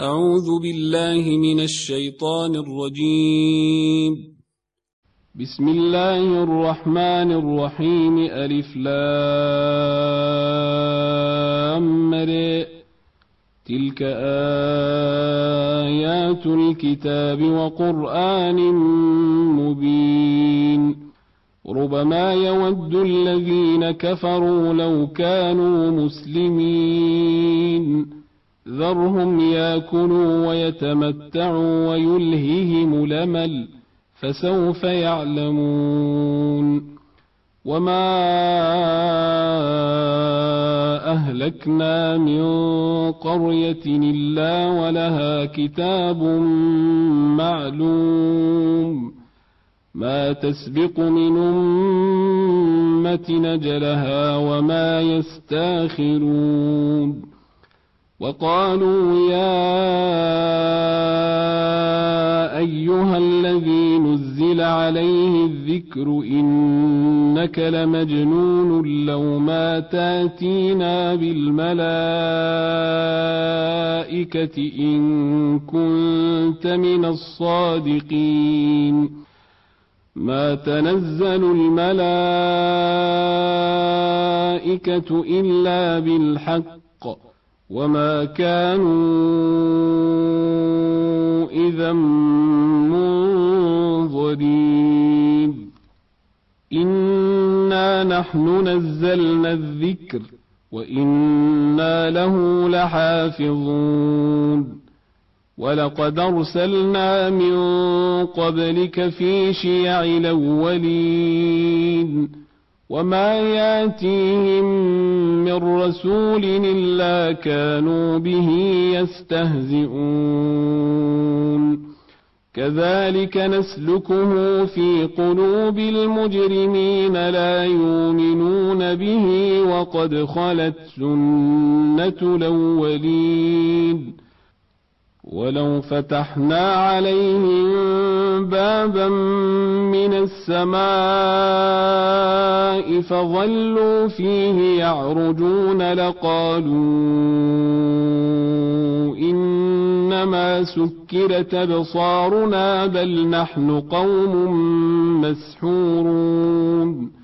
أعوذ بالله من الشيطان الرجيم. بسم الله الرحمن الرحيم. ألف لام تلك آيات الكتاب وقرآن مبين. ربما يود الذين كفروا لو كانوا مسلمين. ذرهم ياكلوا ويتمتعوا ويلههم الأمل فسوف يعلمون وما أهلكنا من قرية إلا ولها كتاب معلوم ما تسبق من أمة نجلها وما يستاخرون وقالوا يا أيها الذي نزل عليه الذكر إنك لمجنون لو ما تاتينا بالملائكة إن كنت من الصادقين. ما تنزل الملائكة إلا بالحق وما كانوا إذا منظرين إنا نحن نزلنا الذكر وإنا له لحافظون ولقد أرسلنا من قبلك في شيع الأولين وما ياتيهم من رسول الا كانوا به يستهزئون كذلك نسلكه في قلوب المجرمين لا يؤمنون به وقد خلت سنه الاولين ولو فتحنا عليهم بابا من السماء فظلوا فيه يعرجون لقالوا إنما سكرت أبصارنا بل نحن قوم مسحورون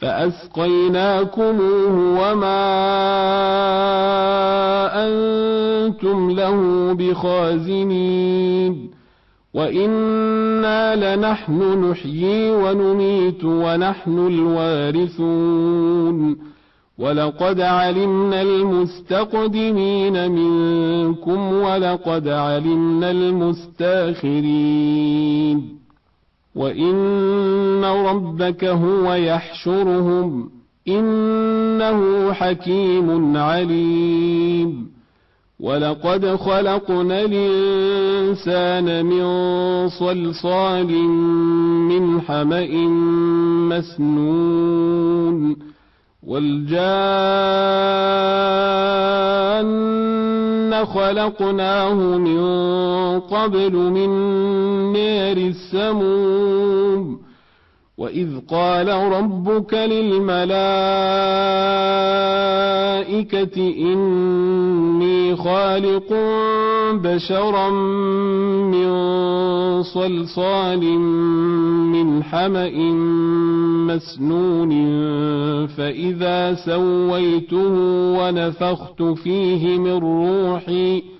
فأسقيناكموه وما أنتم له بخازنين وإنا لنحن نحيي ونميت ونحن الوارثون ولقد علمنا المستقدمين منكم ولقد علمنا المستاخرين وإن ربك هو يحشرهم إنه حكيم عليم ولقد خلقنا الإنسان من صلصال من حمأ مسنون والجان خلقناه من قبل من نار السموم. وإذ قال ربك للملائكة إني خالق بشرا من صلصال من حمأ مسنون فإذا سويته ونفخت فيه من روحي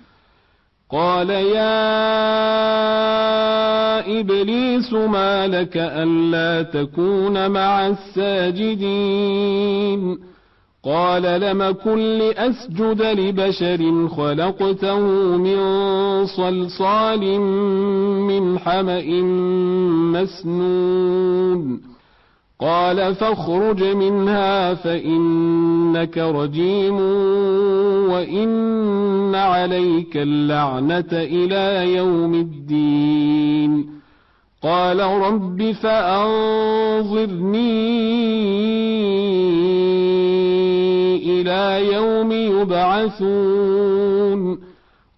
قال يا إبليس ما لك ألا تكون مع الساجدين؟ قال لم كن لأسجد لبشر خلقته من صلصال من حمأ مسنون. قال فاخرج منها فإنك رجيم وإن عليك اللعنة إلى يوم الدين. قال رب فأنظرني إلى يوم يبعثون.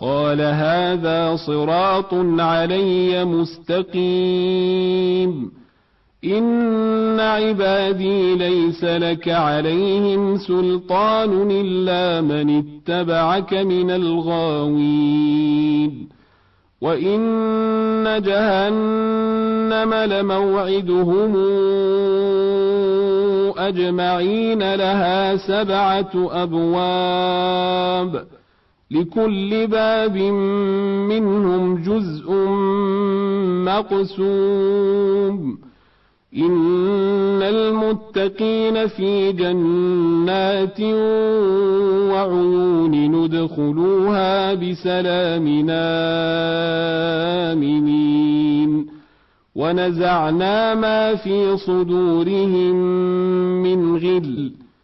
قال هذا صراط علي مستقيم. إن عبادي ليس لك عليهم سلطان إلا من اتبعك من الغاوين. وإن جهنم لموعدهم أجمعين لها سبعة أبواب. لكل باب منهم جزء مقسوم. إن المتقين في جنات وعيون ندخلوها بسلام آمنين. ونزعنا ما في صدورهم من غل.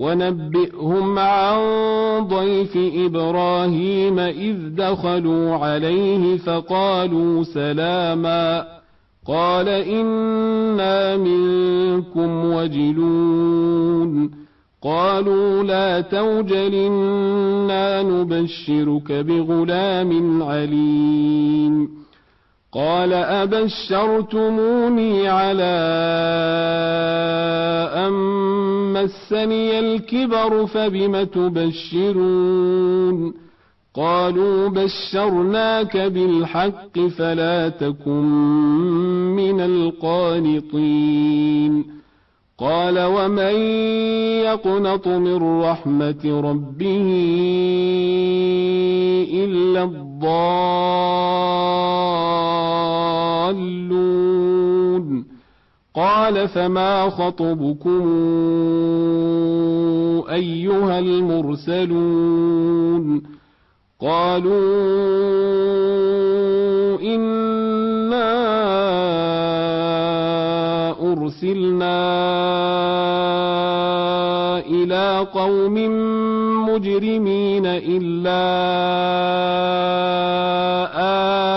ونبئهم عن ضيف إبراهيم إذ دخلوا عليه فقالوا سلاما قال إنا منكم وجلون قالوا لا توجل إنا نبشرك بغلام عليم قال أبشرتموني على مسني الكبر فبم تبشرون قالوا بشرناك بالحق فلا تكن من القانطين قال ومن يقنط من رحمة ربه إلا الضالون قال فما خطبكم أيها المرسلون قالوا إنا أرسلنا إلى قوم مجرمين إلا آل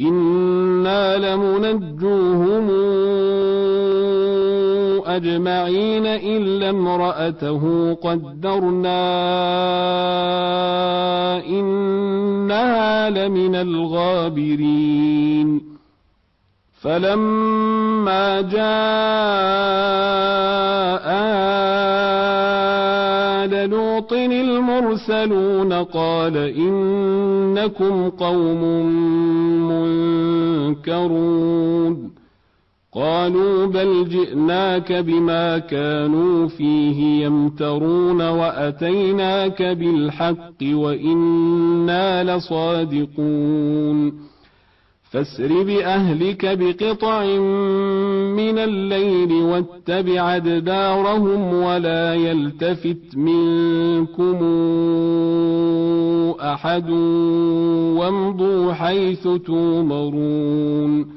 إنا لمنجوهم أجمعين إلا امرأته قدرنا إنها لمن الغابرين فلما جاء آل لوط المرسلون قال إنكم قوم منكرون. قالوا بل جئناك بما كانوا فيه يمترون وأتيناك بالحق وإنا لصادقون. فاسر بأهلك بقطع من الليل واتبع أدبارهم ولا يلتفت منكم أحد وامضوا حيث تومرون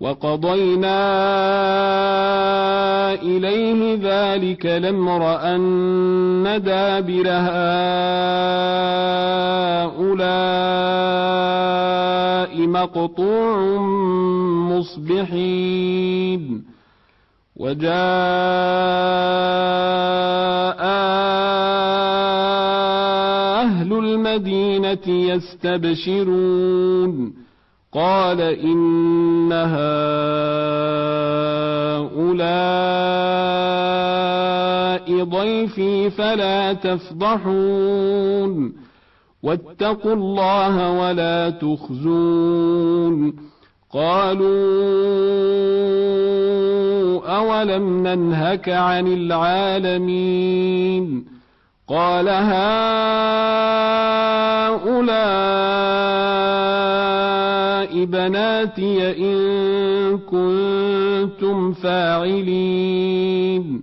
وقضينا إليه ذلك الأمر أن دابر هؤلاء مقطوع مصبحين. وجاء أهل المدينة يستبشرون. قال إن هؤلاء ضيفي فلا تفضحون. واتقوا الله ولا تخزون. قالوا أولم ننهك عن العالمين؟ قال هؤلاء بناتي إن كنتم فاعلين.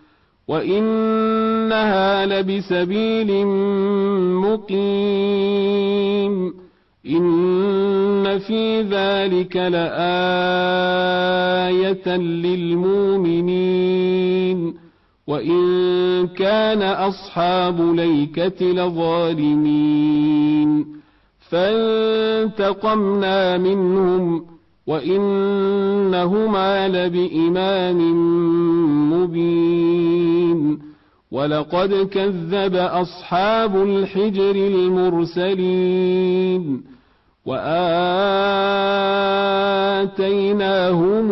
وإنها لبسبيل مقيم إن في ذلك لآية للمؤمنين وإن كان أصحاب ليكة لظالمين فانتقمنا منهم وإنهما لبإمام مبين. ولقد كذب أصحاب الحجر المرسلين. وآتيناهم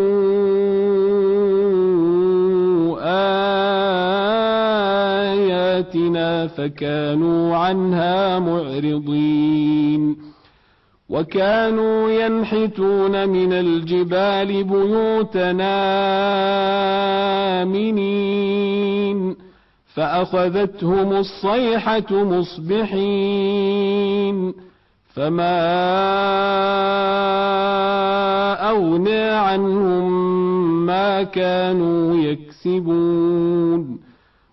آياتنا فكانوا عنها معرضين. وكانوا ينحتون من الجبال بيوتنا آمنين. فأخذتهم الصيحة مصبحين. فما أغنى عنهم ما كانوا يكسبون.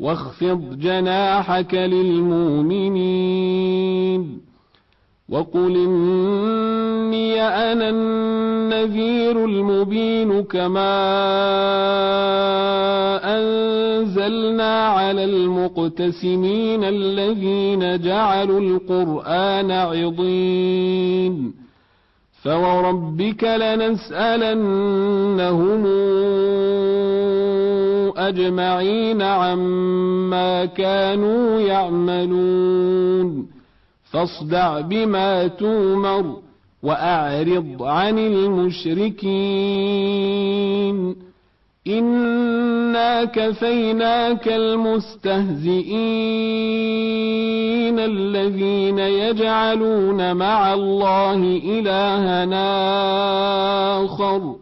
واخفض جناحك للمؤمنين وقل إني أنا النذير المبين كما أنزلنا على المقتسمين الذين جعلوا القرآن عضين فوربك لنسألنهم أجمعين عما كانوا يعملون. فاصدع بما تومر وأعرض عن المشركين. إنا كفيناك المستهزئين الذين يجعلون مع الله إلهنا آخر.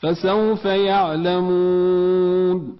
فسوف يعلمون.